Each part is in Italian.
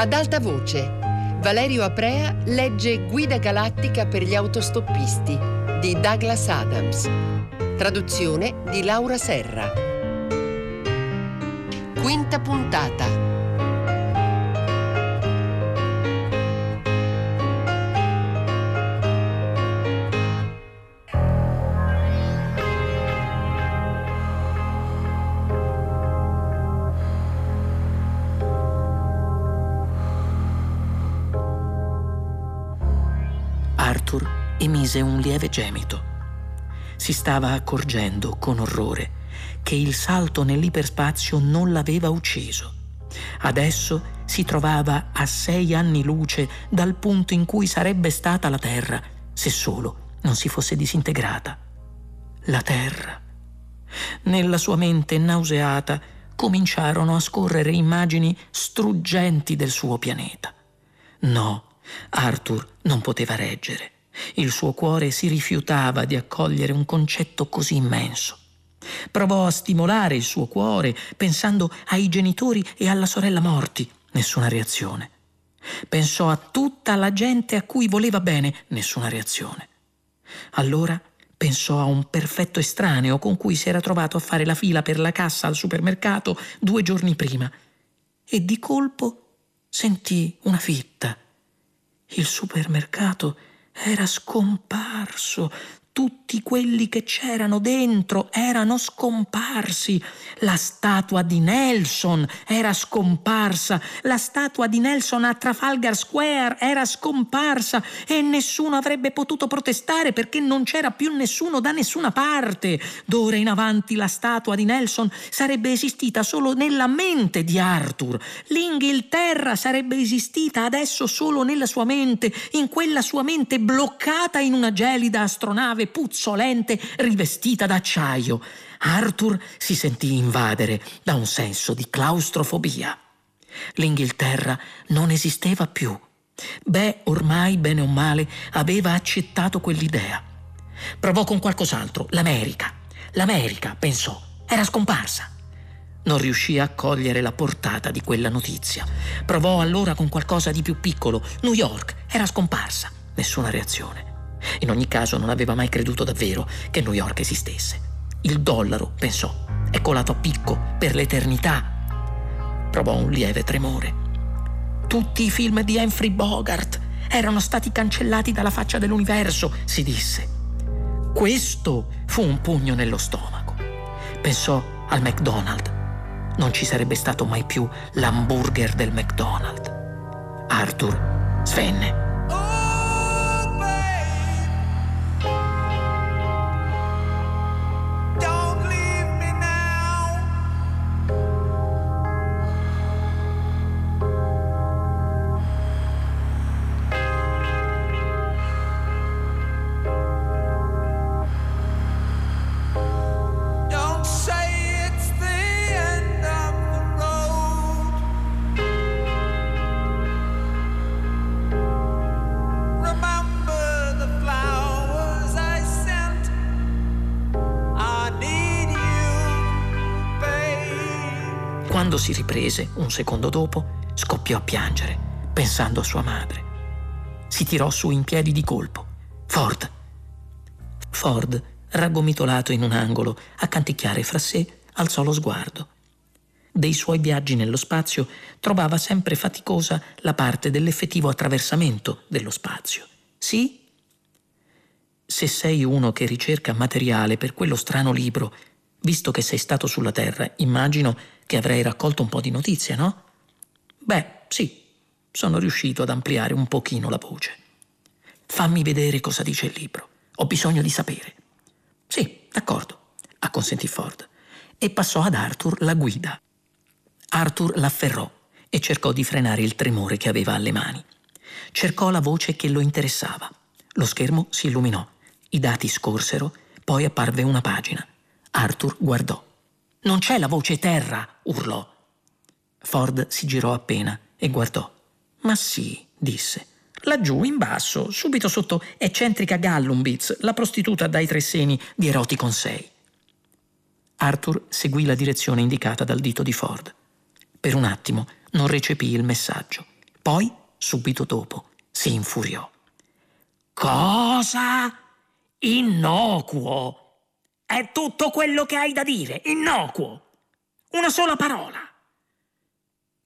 Ad alta voce, Valerio Aprea legge Guida galattica per gli autostoppisti di Douglas Adams. Traduzione di Laura Serra. Quinta puntata. Emise un lieve gemito. Si stava accorgendo con orrore che il salto nell'iperspazio non l'aveva ucciso. Adesso si trovava a sei anni luce dal punto in cui sarebbe stata la Terra se solo non si fosse disintegrata. La Terra. Nella sua mente nauseata cominciarono a scorrere immagini struggenti del suo pianeta. No, Arthur non poteva reggere. Il suo cuore si rifiutava di accogliere un concetto così immenso. Provò a stimolare il suo cuore pensando ai genitori e alla sorella morti. Nessuna reazione. Pensò a tutta la gente a cui voleva bene. Nessuna reazione. Allora pensò a un perfetto estraneo con cui si era trovato a fare la fila per la cassa al supermercato due giorni prima. E di colpo sentì una fitta. Il supermercato era scomparso. Tutti quelli che c'erano dentro erano scomparsi. La statua di Nelson era scomparsa. La statua di Nelson a Trafalgar Square era scomparsa e nessuno avrebbe potuto protestare perché non c'era più nessuno da nessuna parte. D'ora in avanti la statua di Nelson sarebbe esistita solo nella mente di Arthur. L'Inghilterra sarebbe esistita adesso solo nella sua mente, in quella sua mente bloccata in una gelida astronave puzzolente rivestita d'acciaio. Arthur si sentì invadere da un senso di claustrofobia. L'Inghilterra non esisteva più. Beh, ormai, bene o male, aveva accettato quell'idea. Provò con qualcos'altro, l'America. L'America, pensò, era scomparsa. Non riuscì a cogliere la portata di quella notizia. Provò allora con qualcosa di più piccolo. New York era scomparsa. Nessuna reazione. In ogni caso non aveva mai creduto davvero che New York esistesse. Il dollaro, pensò, è colato a picco per l'eternità. Provò un lieve tremore. Tutti i film di Humphrey Bogart erano stati cancellati dalla faccia dell'universo, si disse. Questo fu un pugno nello stomaco. Pensò al McDonald's. Non ci sarebbe stato mai più l'hamburger del McDonald's. Arthur svenne. Si riprese, un secondo dopo, scoppiò a piangere, pensando a sua madre. Si tirò su in piedi di colpo. Ford. Ford, raggomitolato in un angolo, a canticchiare fra sé, alzò lo sguardo. Dei suoi viaggi nello spazio trovava sempre faticosa la parte dell'effettivo attraversamento dello spazio. Sì? Se sei uno che ricerca materiale per quello strano libro Visto che sei stato sulla Terra, immagino che avrei raccolto un po' di notizie, no? Beh, sì, sono riuscito ad ampliare un pochino la voce. Fammi vedere cosa dice il libro. Ho bisogno di sapere. Sì, d'accordo, acconsentì Ford e passò ad Arthur la guida. Arthur l'afferrò e cercò di frenare il tremore che aveva alle mani. Cercò la voce che lo interessava. Lo schermo si illuminò, i dati scorsero, poi apparve una pagina. Arthur guardò. Non c'è la voce terra, urlò. Ford si girò appena e guardò. Ma sì, disse. Laggiù, in basso, subito sotto eccentrica Gallumbitz, la prostituta dai tre seni di Eroticon 6. Arthur seguì la direzione indicata dal dito di Ford. Per un attimo non recepì il messaggio. Poi, subito dopo, si infuriò. Cosa? Innocuo. È tutto quello che hai da dire, innocuo. Una sola parola.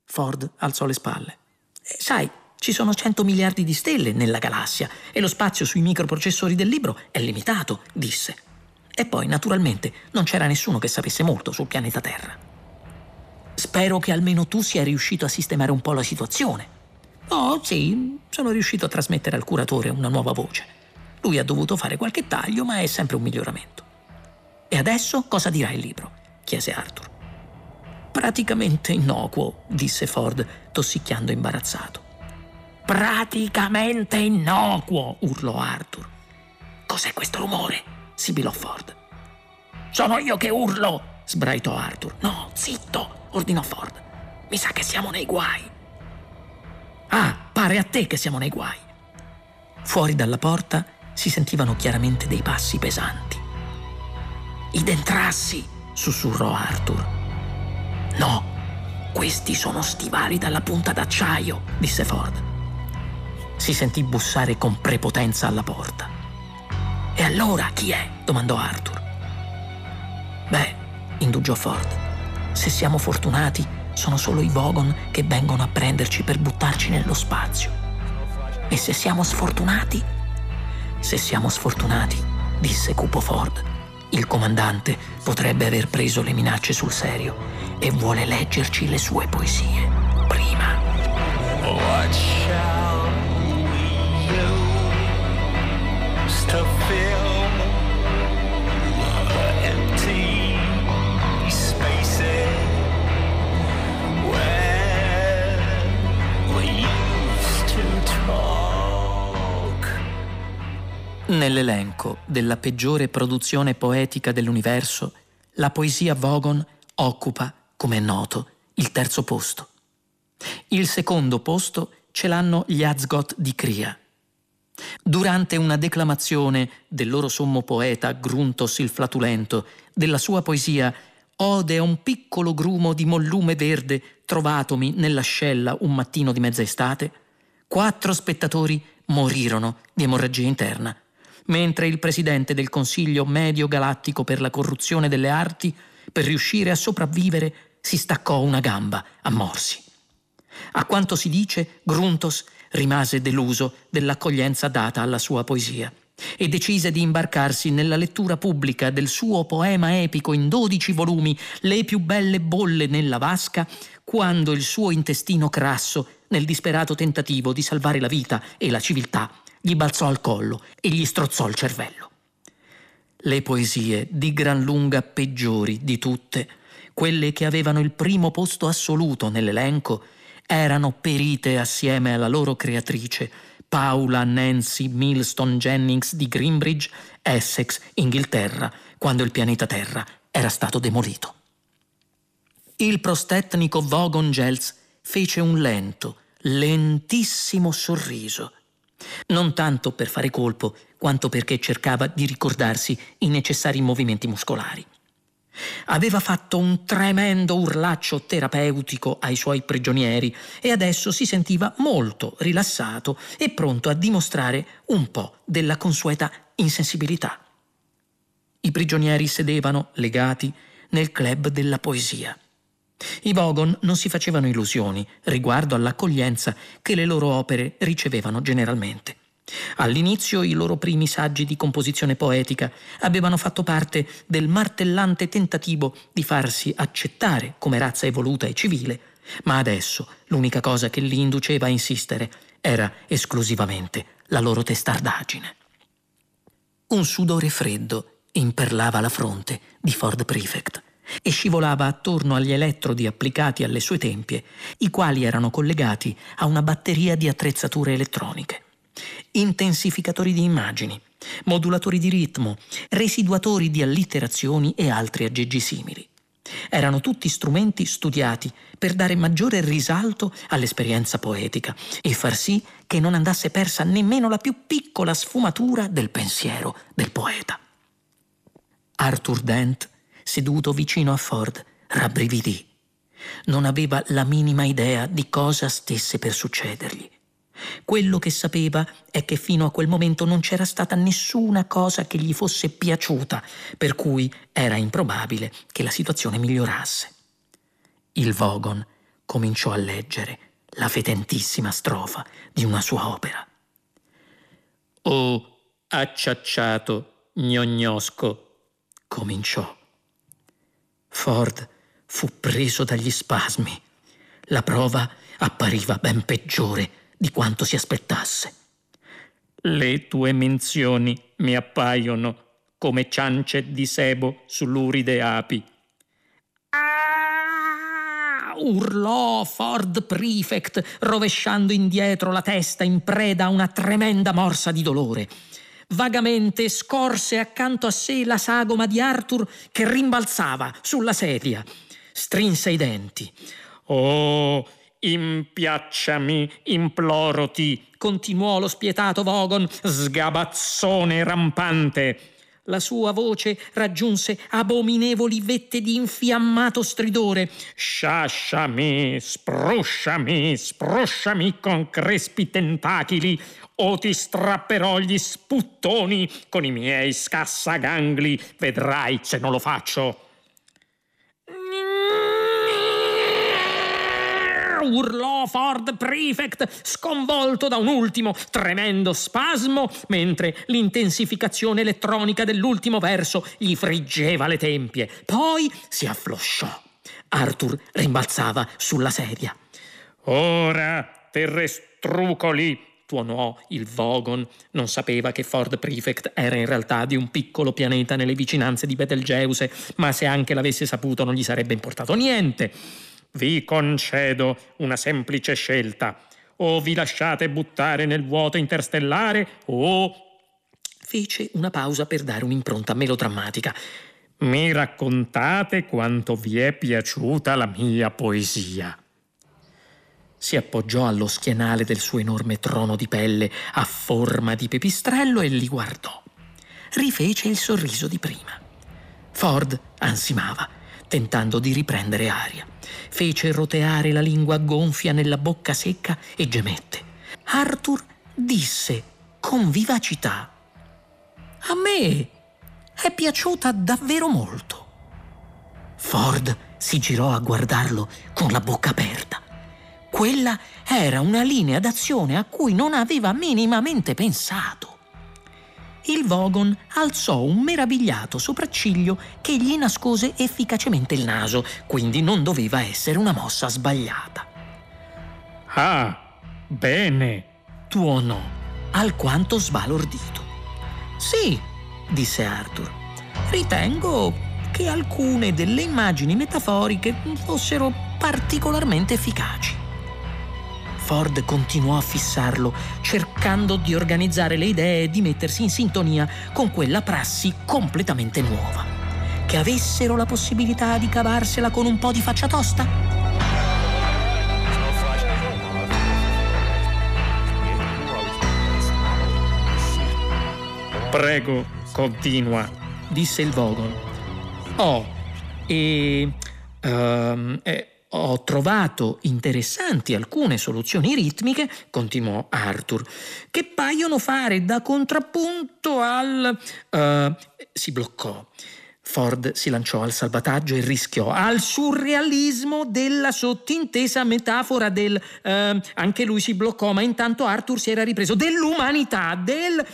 Ford alzò le spalle. Eh, sai, ci sono 100 miliardi di stelle nella galassia e lo spazio sui microprocessori del libro è limitato, disse. E poi, naturalmente, non c'era nessuno che sapesse molto sul pianeta Terra. Spero che almeno tu sia riuscito a sistemare un po' la situazione. Oh, sì, sono riuscito a trasmettere al curatore una nuova voce. Lui ha dovuto fare qualche taglio, ma è sempre un miglioramento. E adesso cosa dirà il libro? chiese Arthur. Praticamente innocuo, disse Ford, tossicchiando imbarazzato. Praticamente innocuo, urlò Arthur. Cos'è questo rumore? sibilò Ford. Sono io che urlo, sbraitò Arthur. No, zitto, ordinò Ford. Mi sa che siamo nei guai. Ah, pare a te che siamo nei guai. Fuori dalla porta si sentivano chiaramente dei passi pesanti. I dentrassi, sussurrò Arthur. No, questi sono stivali dalla punta d'acciaio, disse Ford. Si sentì bussare con prepotenza alla porta. E allora chi è? domandò Arthur. Beh, indugiò Ford, se siamo fortunati sono solo i Vogon che vengono a prenderci per buttarci nello spazio. E se siamo sfortunati? Se siamo sfortunati, disse Cupo Ford, il comandante potrebbe aver preso le minacce sul serio e vuole leggerci le sue poesie. Prima. What shall Nell'elenco della peggiore produzione poetica dell'universo, la poesia Vogon occupa come è noto, il terzo posto. Il secondo posto ce l'hanno gli Azgoth di Cria. Durante una declamazione del loro sommo poeta Gruntos il Flatulento, della sua poesia Ode a un piccolo grumo di mollume verde trovatomi nell'ascella un mattino di mezza estate, quattro spettatori morirono di emorragia interna, mentre il presidente del Consiglio Medio Galattico per la corruzione delle arti per riuscire a sopravvivere, si staccò una gamba a morsi. A quanto si dice, Gruntos rimase deluso dell'accoglienza data alla sua poesia e decise di imbarcarsi nella lettura pubblica del suo poema epico in dodici volumi, Le più belle bolle nella vasca, quando il suo intestino crasso, nel disperato tentativo di salvare la vita e la civiltà, gli balzò al collo e gli strozzò il cervello le poesie di gran lunga peggiori di tutte, quelle che avevano il primo posto assoluto nell'elenco, erano perite assieme alla loro creatrice, Paula Nancy Milston Jennings di Greenbridge, Essex, Inghilterra, quando il pianeta Terra era stato demolito. Il prostetnico Vogon Gels fece un lento, lentissimo sorriso non tanto per fare colpo, quanto perché cercava di ricordarsi i necessari movimenti muscolari. Aveva fatto un tremendo urlaccio terapeutico ai suoi prigionieri e adesso si sentiva molto rilassato e pronto a dimostrare un po' della consueta insensibilità. I prigionieri sedevano, legati, nel club della poesia. I Vogon non si facevano illusioni riguardo all'accoglienza che le loro opere ricevevano generalmente. All'inizio i loro primi saggi di composizione poetica avevano fatto parte del martellante tentativo di farsi accettare come razza evoluta e civile, ma adesso l'unica cosa che li induceva a insistere era esclusivamente la loro testardaggine. Un sudore freddo imperlava la fronte di Ford Prefect e scivolava attorno agli elettrodi applicati alle sue tempie, i quali erano collegati a una batteria di attrezzature elettroniche. Intensificatori di immagini, modulatori di ritmo, residuatori di allitterazioni e altri aggeggi simili. Erano tutti strumenti studiati per dare maggiore risalto all'esperienza poetica e far sì che non andasse persa nemmeno la più piccola sfumatura del pensiero del poeta. Arthur Dent seduto vicino a Ford, rabbrividì. Non aveva la minima idea di cosa stesse per succedergli. Quello che sapeva è che fino a quel momento non c'era stata nessuna cosa che gli fosse piaciuta, per cui era improbabile che la situazione migliorasse. Il Vogon cominciò a leggere la fetentissima strofa di una sua opera. Oh, acciacciato, gnognosco, cominciò. Ford fu preso dagli spasmi. La prova appariva ben peggiore di quanto si aspettasse. Le tue menzioni mi appaiono come ciance di sebo sull'uride api. Ah! urlò Ford Prefect, rovesciando indietro la testa in preda a una tremenda morsa di dolore. Vagamente scorse accanto a sé la sagoma di Arthur che rimbalzava sulla sedia. Strinse i denti. Oh, Impiacciami, imploroti, continuò lo spietato Vogon, sgabazzone rampante. La sua voce raggiunse abominevoli vette di infiammato stridore. Sciasciami, sprusciami, sprusciami con crespi tentacoli, o ti strapperò gli sputtoni con i miei scassagangli. Vedrai se non lo faccio. Urlò Ford Prefect, sconvolto da un ultimo tremendo spasmo, mentre l'intensificazione elettronica dell'ultimo verso gli friggeva le tempie. Poi si afflosciò. Arthur rimbalzava sulla sedia. Ora, terrestrucoli, tuonò il Vogon. Non sapeva che Ford Prefect era in realtà di un piccolo pianeta nelle vicinanze di Betelgeuse, ma se anche l'avesse saputo non gli sarebbe importato niente. Vi concedo una semplice scelta. O vi lasciate buttare nel vuoto interstellare o... Fece una pausa per dare un'impronta melodrammatica. Mi raccontate quanto vi è piaciuta la mia poesia. Si appoggiò allo schienale del suo enorme trono di pelle a forma di pipistrello e li guardò. Rifece il sorriso di prima. Ford ansimava, tentando di riprendere aria fece roteare la lingua gonfia nella bocca secca e gemette. Arthur disse con vivacità: A me è piaciuta davvero molto. Ford si girò a guardarlo con la bocca aperta. Quella era una linea d'azione a cui non aveva minimamente pensato il Vogon alzò un meravigliato sopracciglio che gli nascose efficacemente il naso, quindi non doveva essere una mossa sbagliata. Ah, bene, tuonò, alquanto sbalordito. Sì, disse Arthur, ritengo che alcune delle immagini metaforiche fossero particolarmente efficaci. Ford continuò a fissarlo, cercando di organizzare le idee e di mettersi in sintonia con quella prassi completamente nuova. Che avessero la possibilità di cavarsela con un po' di faccia tosta? Prego, continua, disse il Vogon. Oh, e... Um, eh, ho trovato interessanti alcune soluzioni ritmiche, continuò Arthur, che paiono fare da contrappunto al... Uh, si bloccò. Ford si lanciò al salvataggio e rischiò al surrealismo della sottintesa metafora del... Eh, anche lui si bloccò, ma intanto Arthur si era ripreso dell'umanità, del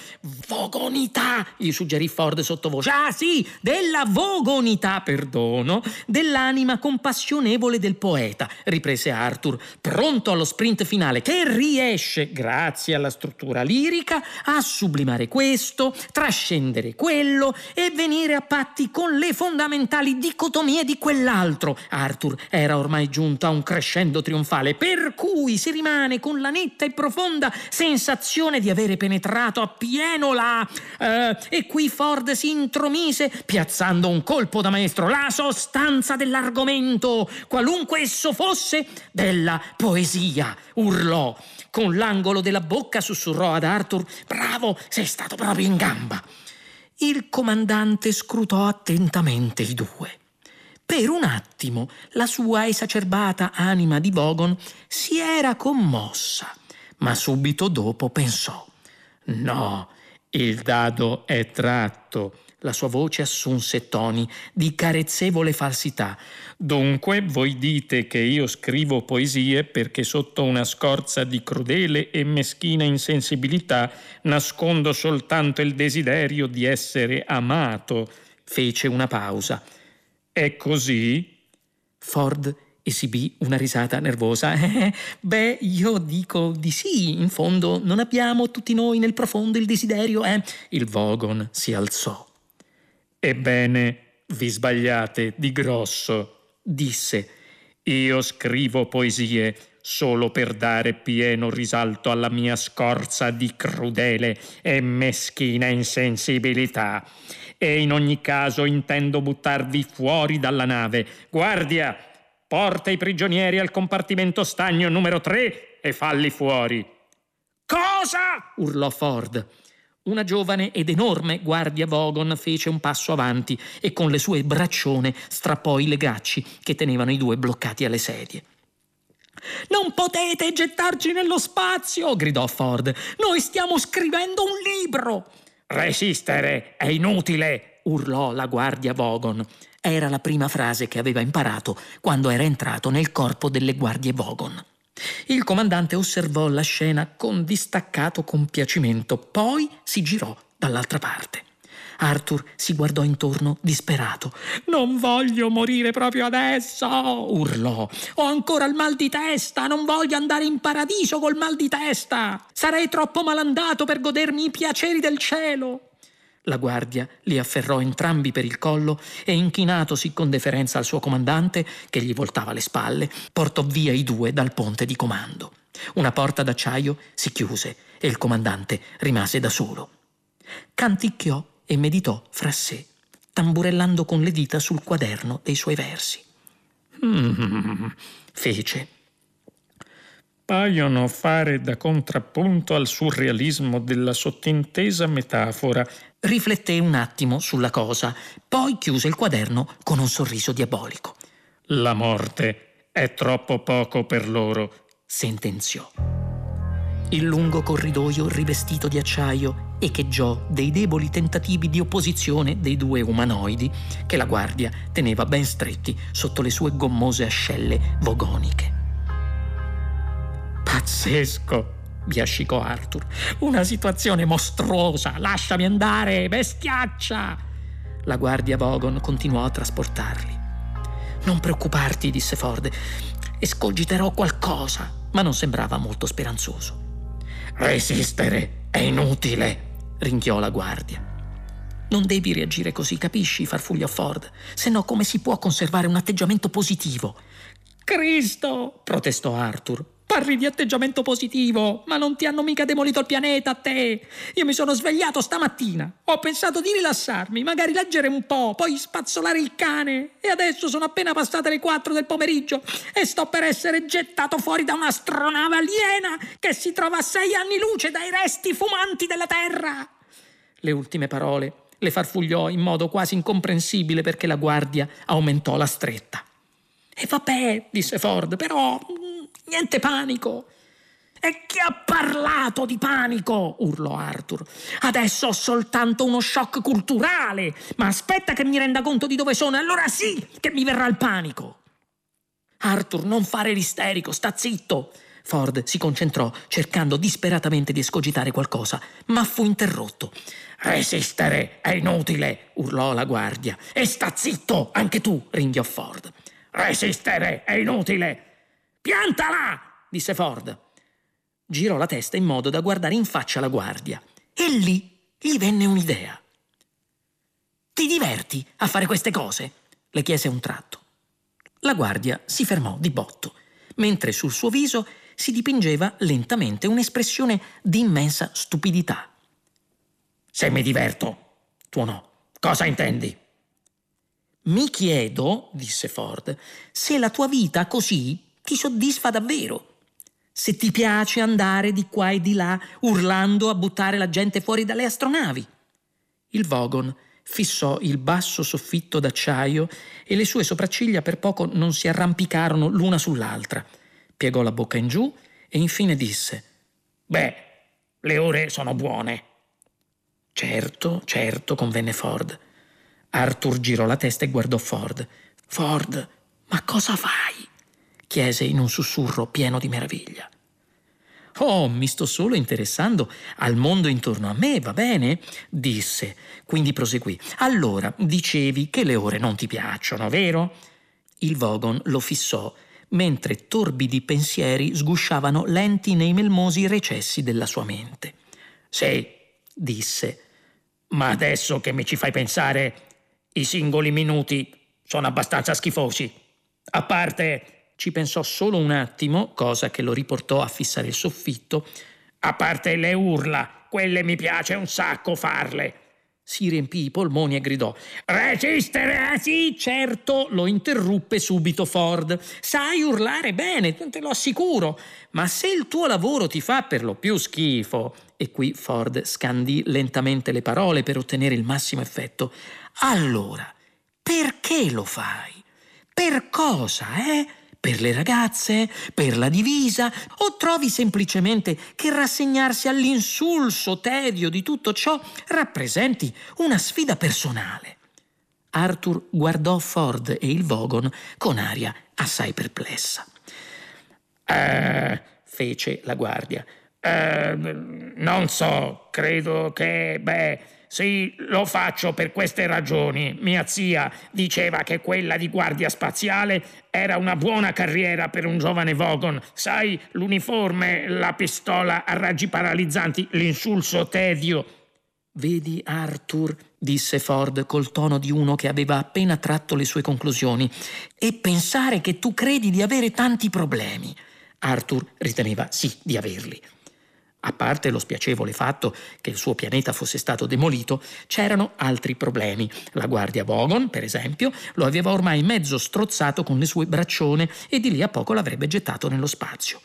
vogonità, gli suggerì Ford sottovoce. Ah sì, della vogonità, perdono, dell'anima compassionevole del poeta, riprese Arthur, pronto allo sprint finale, che riesce, grazie alla struttura lirica, a sublimare questo, trascendere quello e venire a patti con con le fondamentali dicotomie di quell'altro. Arthur era ormai giunto a un crescendo trionfale, per cui si rimane con la netta e profonda sensazione di avere penetrato appieno la... Uh, e qui Ford si intromise, piazzando un colpo da maestro, la sostanza dell'argomento, qualunque esso fosse, della poesia, urlò. Con l'angolo della bocca sussurrò ad Arthur: Bravo, sei stato proprio in gamba. Il comandante scrutò attentamente i due. Per un attimo la sua esacerbata anima di Vogon si era commossa, ma subito dopo pensò: No, il dado è tratto. La sua voce assunse toni di carezzevole falsità. Dunque voi dite che io scrivo poesie perché sotto una scorza di crudele e meschina insensibilità nascondo soltanto il desiderio di essere amato. Fece una pausa. È così? Ford esibì una risata nervosa. Eh, beh, io dico di sì. In fondo non abbiamo tutti noi nel profondo il desiderio, eh? Il Vogon si alzò. Ebbene, vi sbagliate di grosso, disse. Io scrivo poesie solo per dare pieno risalto alla mia scorza di crudele e meschina insensibilità. E in ogni caso intendo buttarvi fuori dalla nave. Guardia, porta i prigionieri al compartimento stagno numero 3 e falli fuori. Cosa? urlò Ford. Una giovane ed enorme guardia Vogon fece un passo avanti e con le sue braccione strappò i legacci che tenevano i due bloccati alle sedie. Non potete gettarci nello spazio, gridò Ford. Noi stiamo scrivendo un libro. Resistere è inutile, urlò la guardia Vogon. Era la prima frase che aveva imparato quando era entrato nel corpo delle guardie Vogon. Il comandante osservò la scena con distaccato compiacimento, poi si girò dall'altra parte. Arthur si guardò intorno disperato. Non voglio morire proprio adesso, urlò. Ho ancora il mal di testa, non voglio andare in paradiso col mal di testa. Sarei troppo malandato per godermi i piaceri del cielo. La guardia li afferrò entrambi per il collo e, inchinatosi con deferenza al suo comandante, che gli voltava le spalle, portò via i due dal ponte di comando. Una porta d'acciaio si chiuse e il comandante rimase da solo. Canticchiò e meditò fra sé, tamburellando con le dita sul quaderno dei suoi versi. Mm, fece paiono fare da contrappunto al surrealismo della sottintesa metafora. Rifletté un attimo sulla cosa, poi chiuse il quaderno con un sorriso diabolico. La morte è troppo poco per loro, sentenziò. Il lungo corridoio rivestito di acciaio echeggiò dei deboli tentativi di opposizione dei due umanoidi che la guardia teneva ben stretti sotto le sue gommose ascelle vogoniche. Pazzesco, biascicò Arthur. Una situazione mostruosa. Lasciami andare, bestiaccia. La guardia Vogon continuò a trasportarli. Non preoccuparti, disse Ford. Escogiterò qualcosa, ma non sembrava molto speranzoso. Resistere è inutile, ringhiò la guardia. Non devi reagire così, capisci? farfugliò Ford. Se no, come si può conservare un atteggiamento positivo? Cristo! protestò Arthur. Parli di atteggiamento positivo, ma non ti hanno mica demolito il pianeta a te. Io mi sono svegliato stamattina. Ho pensato di rilassarmi, magari leggere un po', poi spazzolare il cane. E adesso sono appena passate le 4 del pomeriggio e sto per essere gettato fuori da un'astronave aliena che si trova a sei anni luce dai resti fumanti della Terra. Le ultime parole le farfugliò in modo quasi incomprensibile perché la guardia aumentò la stretta. E vabbè, disse Ford, però Niente panico. E chi ha parlato di panico? urlò Arthur. Adesso ho soltanto uno shock culturale, ma aspetta che mi renda conto di dove sono, allora sì che mi verrà il panico. Arthur, non fare l'isterico, sta zitto. Ford si concentrò, cercando disperatamente di escogitare qualcosa, ma fu interrotto. Resistere è inutile, urlò la guardia. E sta zitto, anche tu, ringhiò Ford. Resistere è inutile. Piantala! disse Ford. Girò la testa in modo da guardare in faccia la guardia e lì gli venne un'idea. Ti diverti a fare queste cose? le chiese un tratto. La guardia si fermò di botto, mentre sul suo viso si dipingeva lentamente un'espressione di immensa stupidità. Se mi diverto, tuonò. Cosa intendi? Mi chiedo, disse Ford, se la tua vita così ti soddisfa davvero. Se ti piace andare di qua e di là urlando a buttare la gente fuori dalle astronavi. Il Vogon fissò il basso soffitto d'acciaio e le sue sopracciglia per poco non si arrampicarono l'una sull'altra. Piegò la bocca in giù e infine disse: Beh, le ore sono buone. Certo, certo, convenne Ford. Arthur girò la testa e guardò Ford. Ford, ma cosa fai? Chiese in un sussurro pieno di meraviglia. Oh, mi sto solo interessando al mondo intorno a me, va bene? disse. Quindi proseguì. Allora, dicevi che le ore non ti piacciono, vero? Il Vogon lo fissò, mentre torbidi pensieri sgusciavano lenti nei melmosi recessi della sua mente. Sì, disse, ma adesso che mi ci fai pensare, i singoli minuti sono abbastanza schifosi. A parte ci pensò solo un attimo, cosa che lo riportò a fissare il soffitto. A parte le urla, quelle mi piace un sacco farle. Si riempì i polmoni e gridò: Resistere! Sì, certo, lo interruppe subito Ford. Sai urlare bene, te lo assicuro. Ma se il tuo lavoro ti fa per lo più schifo, e qui Ford scandì lentamente le parole per ottenere il massimo effetto, allora perché lo fai? Per cosa, eh? Per le ragazze, per la divisa, o trovi semplicemente che rassegnarsi all'insulso tedio di tutto ciò rappresenti una sfida personale? Arthur guardò Ford e il Vogon con aria assai perplessa. Eh, fece la guardia. Eh, non so, credo che, beh, sì, lo faccio per queste ragioni. Mia zia diceva che quella di guardia spaziale era una buona carriera per un giovane Vogon. Sai, l'uniforme, la pistola a raggi paralizzanti, l'insulso tedio. Vedi, Arthur, disse Ford col tono di uno che aveva appena tratto le sue conclusioni, e pensare che tu credi di avere tanti problemi. Arthur riteneva sì di averli. A parte lo spiacevole fatto che il suo pianeta fosse stato demolito, c'erano altri problemi. La guardia Vogon, per esempio, lo aveva ormai mezzo strozzato con le sue braccione e di lì a poco l'avrebbe gettato nello spazio.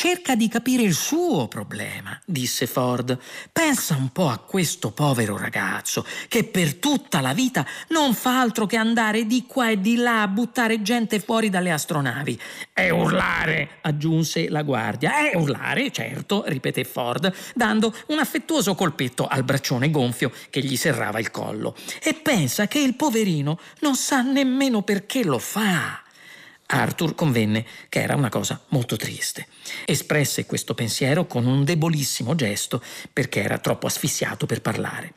Cerca di capire il suo problema, disse Ford. Pensa un po' a questo povero ragazzo che per tutta la vita non fa altro che andare di qua e di là a buttare gente fuori dalle astronavi. E urlare, aggiunse la guardia. E urlare, certo, ripeté Ford, dando un affettuoso colpetto al braccione gonfio che gli serrava il collo. E pensa che il poverino non sa nemmeno perché lo fa. Arthur convenne che era una cosa molto triste. Espresse questo pensiero con un debolissimo gesto perché era troppo asfissiato per parlare.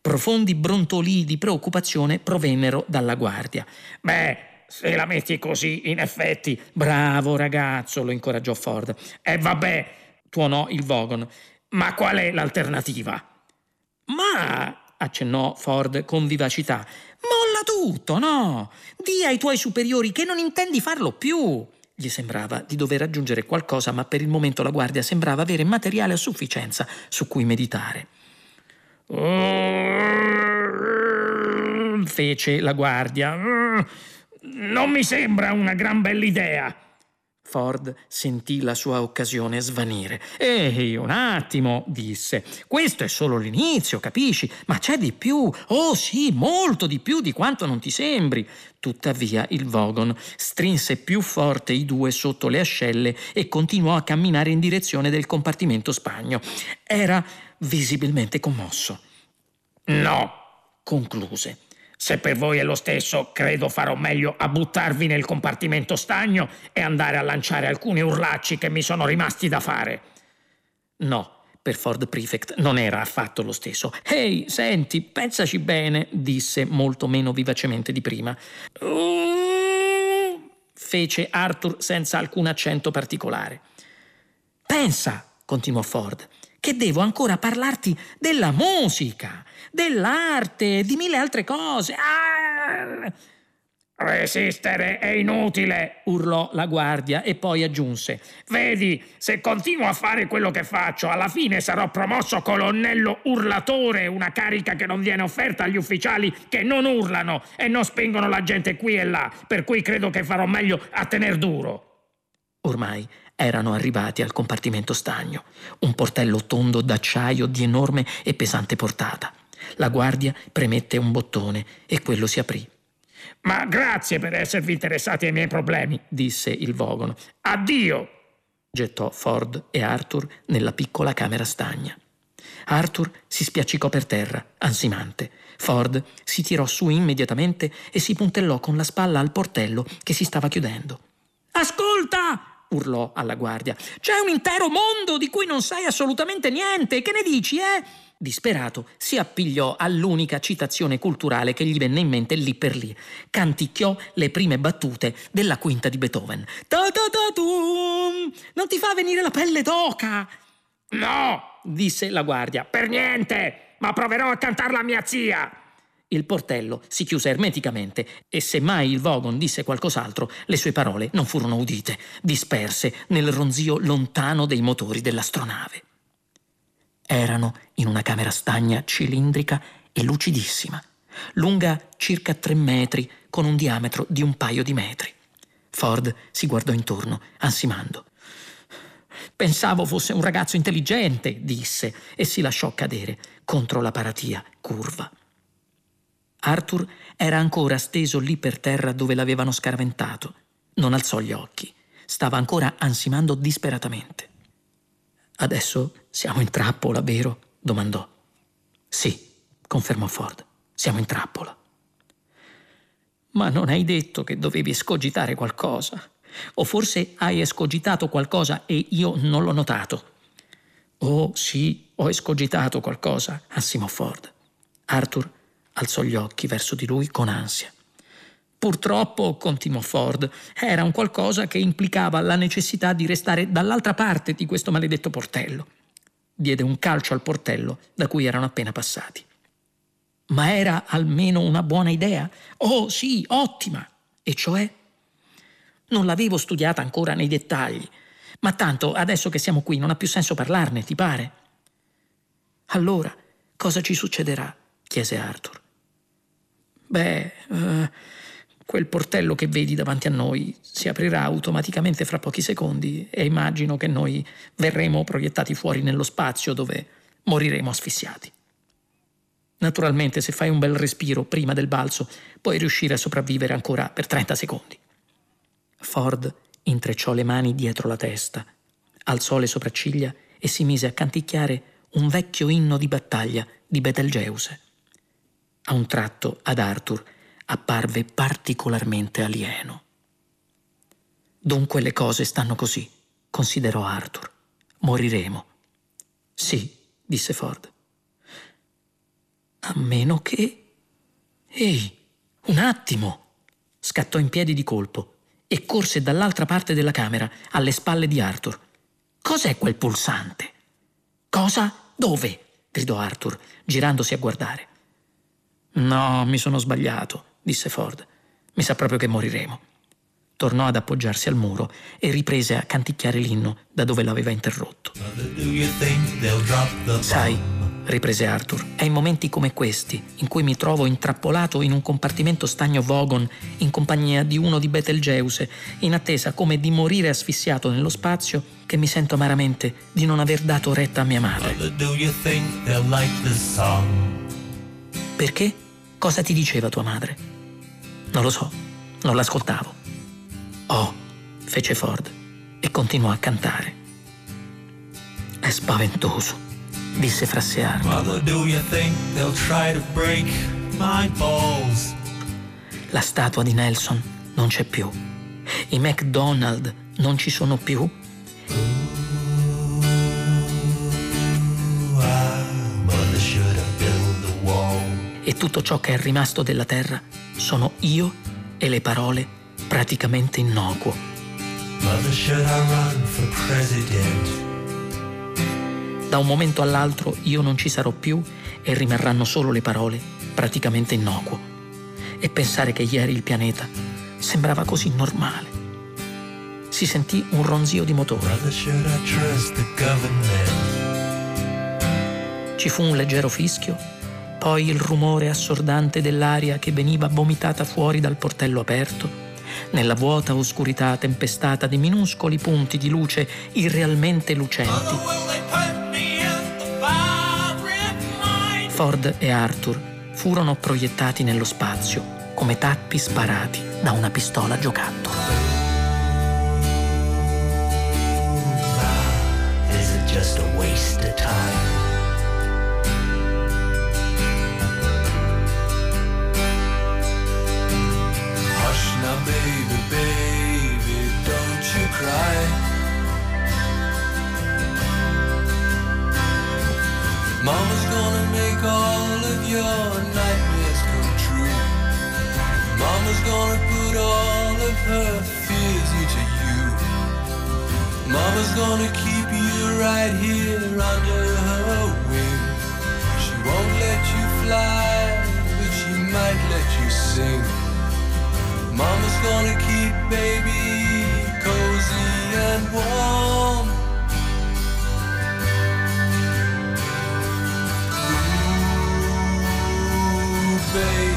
Profondi brontolii di preoccupazione provennero dalla guardia. Beh, se la metti così, in effetti. Bravo ragazzo, lo incoraggiò Ford. E vabbè, tuonò il Vogon. Ma qual è l'alternativa? Ma, accennò Ford con vivacità, Molla tutto, no? Dì ai tuoi superiori che non intendi farlo più. Gli sembrava di dover aggiungere qualcosa, ma per il momento la guardia sembrava avere materiale a sufficienza su cui meditare. fece la guardia. Non mi sembra una gran bella idea. Ford sentì la sua occasione svanire. Ehi, un attimo, disse. Questo è solo l'inizio, capisci? Ma c'è di più. Oh sì, molto di più di quanto non ti sembri. Tuttavia il Vogon strinse più forte i due sotto le ascelle e continuò a camminare in direzione del compartimento spagno. Era visibilmente commosso. No, concluse. Se per voi è lo stesso, credo farò meglio a buttarvi nel compartimento stagno e andare a lanciare alcuni urlacci che mi sono rimasti da fare. No, per Ford Prefect non era affatto lo stesso. Ehi, senti, pensaci bene, disse molto meno vivacemente di prima. Uh, fece Arthur senza alcun accento particolare. Pensa, continuò Ford, che devo ancora parlarti della musica, dell'arte e di mille altre cose. Ah! Resistere è inutile, urlò la guardia e poi aggiunse: Vedi, se continuo a fare quello che faccio, alla fine sarò promosso colonnello urlatore, una carica che non viene offerta agli ufficiali che non urlano e non spingono la gente qui e là, per cui credo che farò meglio a tener duro. Ormai erano arrivati al compartimento stagno, un portello tondo d'acciaio di enorme e pesante portata. La guardia premette un bottone e quello si aprì. Ma grazie per esservi interessati ai miei problemi, disse il Vogon. Addio! gettò Ford e Arthur nella piccola camera stagna. Arthur si spiaccicò per terra, ansimante. Ford si tirò su immediatamente e si puntellò con la spalla al portello che si stava chiudendo. Ascolta! Urlò alla guardia. C'è un intero mondo di cui non sai assolutamente niente. Che ne dici, eh? Disperato, si appigliò all'unica citazione culturale che gli venne in mente lì per lì. Canticchiò le prime battute della quinta di Beethoven. Ta ta ta tum! Non ti fa venire la pelle d'oca? No, disse la guardia, per niente, ma proverò a cantarla a mia zia. Il portello si chiuse ermeticamente e se mai il Vogon disse qualcos'altro, le sue parole non furono udite, disperse nel ronzio lontano dei motori dell'astronave. Erano in una camera stagna cilindrica e lucidissima, lunga circa tre metri, con un diametro di un paio di metri. Ford si guardò intorno, ansimando. Pensavo fosse un ragazzo intelligente, disse, e si lasciò cadere contro la paratia curva. Arthur era ancora steso lì per terra dove l'avevano scaraventato. Non alzò gli occhi. Stava ancora ansimando disperatamente. Adesso siamo in trappola, vero? domandò. Sì, confermò Ford. Siamo in trappola. Ma non hai detto che dovevi escogitare qualcosa. O forse hai escogitato qualcosa e io non l'ho notato. Oh, sì, ho escogitato qualcosa, ansimò Ford. Arthur alzò gli occhi verso di lui con ansia. Purtroppo, continuò Ford, era un qualcosa che implicava la necessità di restare dall'altra parte di questo maledetto portello. Diede un calcio al portello da cui erano appena passati. Ma era almeno una buona idea? Oh sì, ottima! E cioè? Non l'avevo studiata ancora nei dettagli, ma tanto adesso che siamo qui non ha più senso parlarne, ti pare? Allora, cosa ci succederà? chiese Arthur. Beh, uh, quel portello che vedi davanti a noi si aprirà automaticamente fra pochi secondi e immagino che noi verremo proiettati fuori nello spazio dove moriremo asfissiati. Naturalmente, se fai un bel respiro prima del balzo, puoi riuscire a sopravvivere ancora per 30 secondi. Ford intrecciò le mani dietro la testa, alzò le sopracciglia e si mise a canticchiare un vecchio inno di battaglia di Betelgeuse. A un tratto ad Arthur apparve particolarmente alieno. Dunque le cose stanno così, considerò Arthur. Moriremo. Sì, disse Ford. A meno che... Ehi, un attimo! Scattò in piedi di colpo e corse dall'altra parte della camera, alle spalle di Arthur. Cos'è quel pulsante? Cosa? Dove? gridò Arthur, girandosi a guardare. No, mi sono sbagliato, disse Ford. Mi sa proprio che moriremo. Tornò ad appoggiarsi al muro e riprese a canticchiare l'inno da dove l'aveva interrotto. Sai, riprese Arthur, è in momenti come questi, in cui mi trovo intrappolato in un compartimento stagno Vogon in compagnia di uno di Betelgeuse, in attesa come di morire asfissiato nello spazio, che mi sento amaramente di non aver dato retta a mia madre. Perché? Cosa ti diceva tua madre? Non lo so, non l'ascoltavo. Oh, fece Ford e continuò a cantare. È spaventoso, disse fra sé balls? La statua di Nelson non c'è più. I McDonald non ci sono più. E tutto ciò che è rimasto della terra sono io e le parole praticamente innocuo. Da un momento all'altro io non ci sarò più e rimarranno solo le parole praticamente innocuo. E pensare che ieri il pianeta sembrava così normale. Si sentì un ronzio di motore. Ci fu un leggero fischio poi il rumore assordante dell'aria che veniva vomitata fuori dal portello aperto, nella vuota oscurità tempestata di minuscoli punti di luce irrealmente lucenti. Ford e Arthur furono proiettati nello spazio come tappi sparati da una pistola giocattolo. Just a waste of time? Now, baby, baby, don't you cry. Mama's gonna make all of your nightmares come true. Mama's gonna put all of her fears into you. Mama's gonna keep you right here under her wing. She won't let you fly, but she might let you sing. Mama's gonna keep baby cozy and warm. Ooh, baby.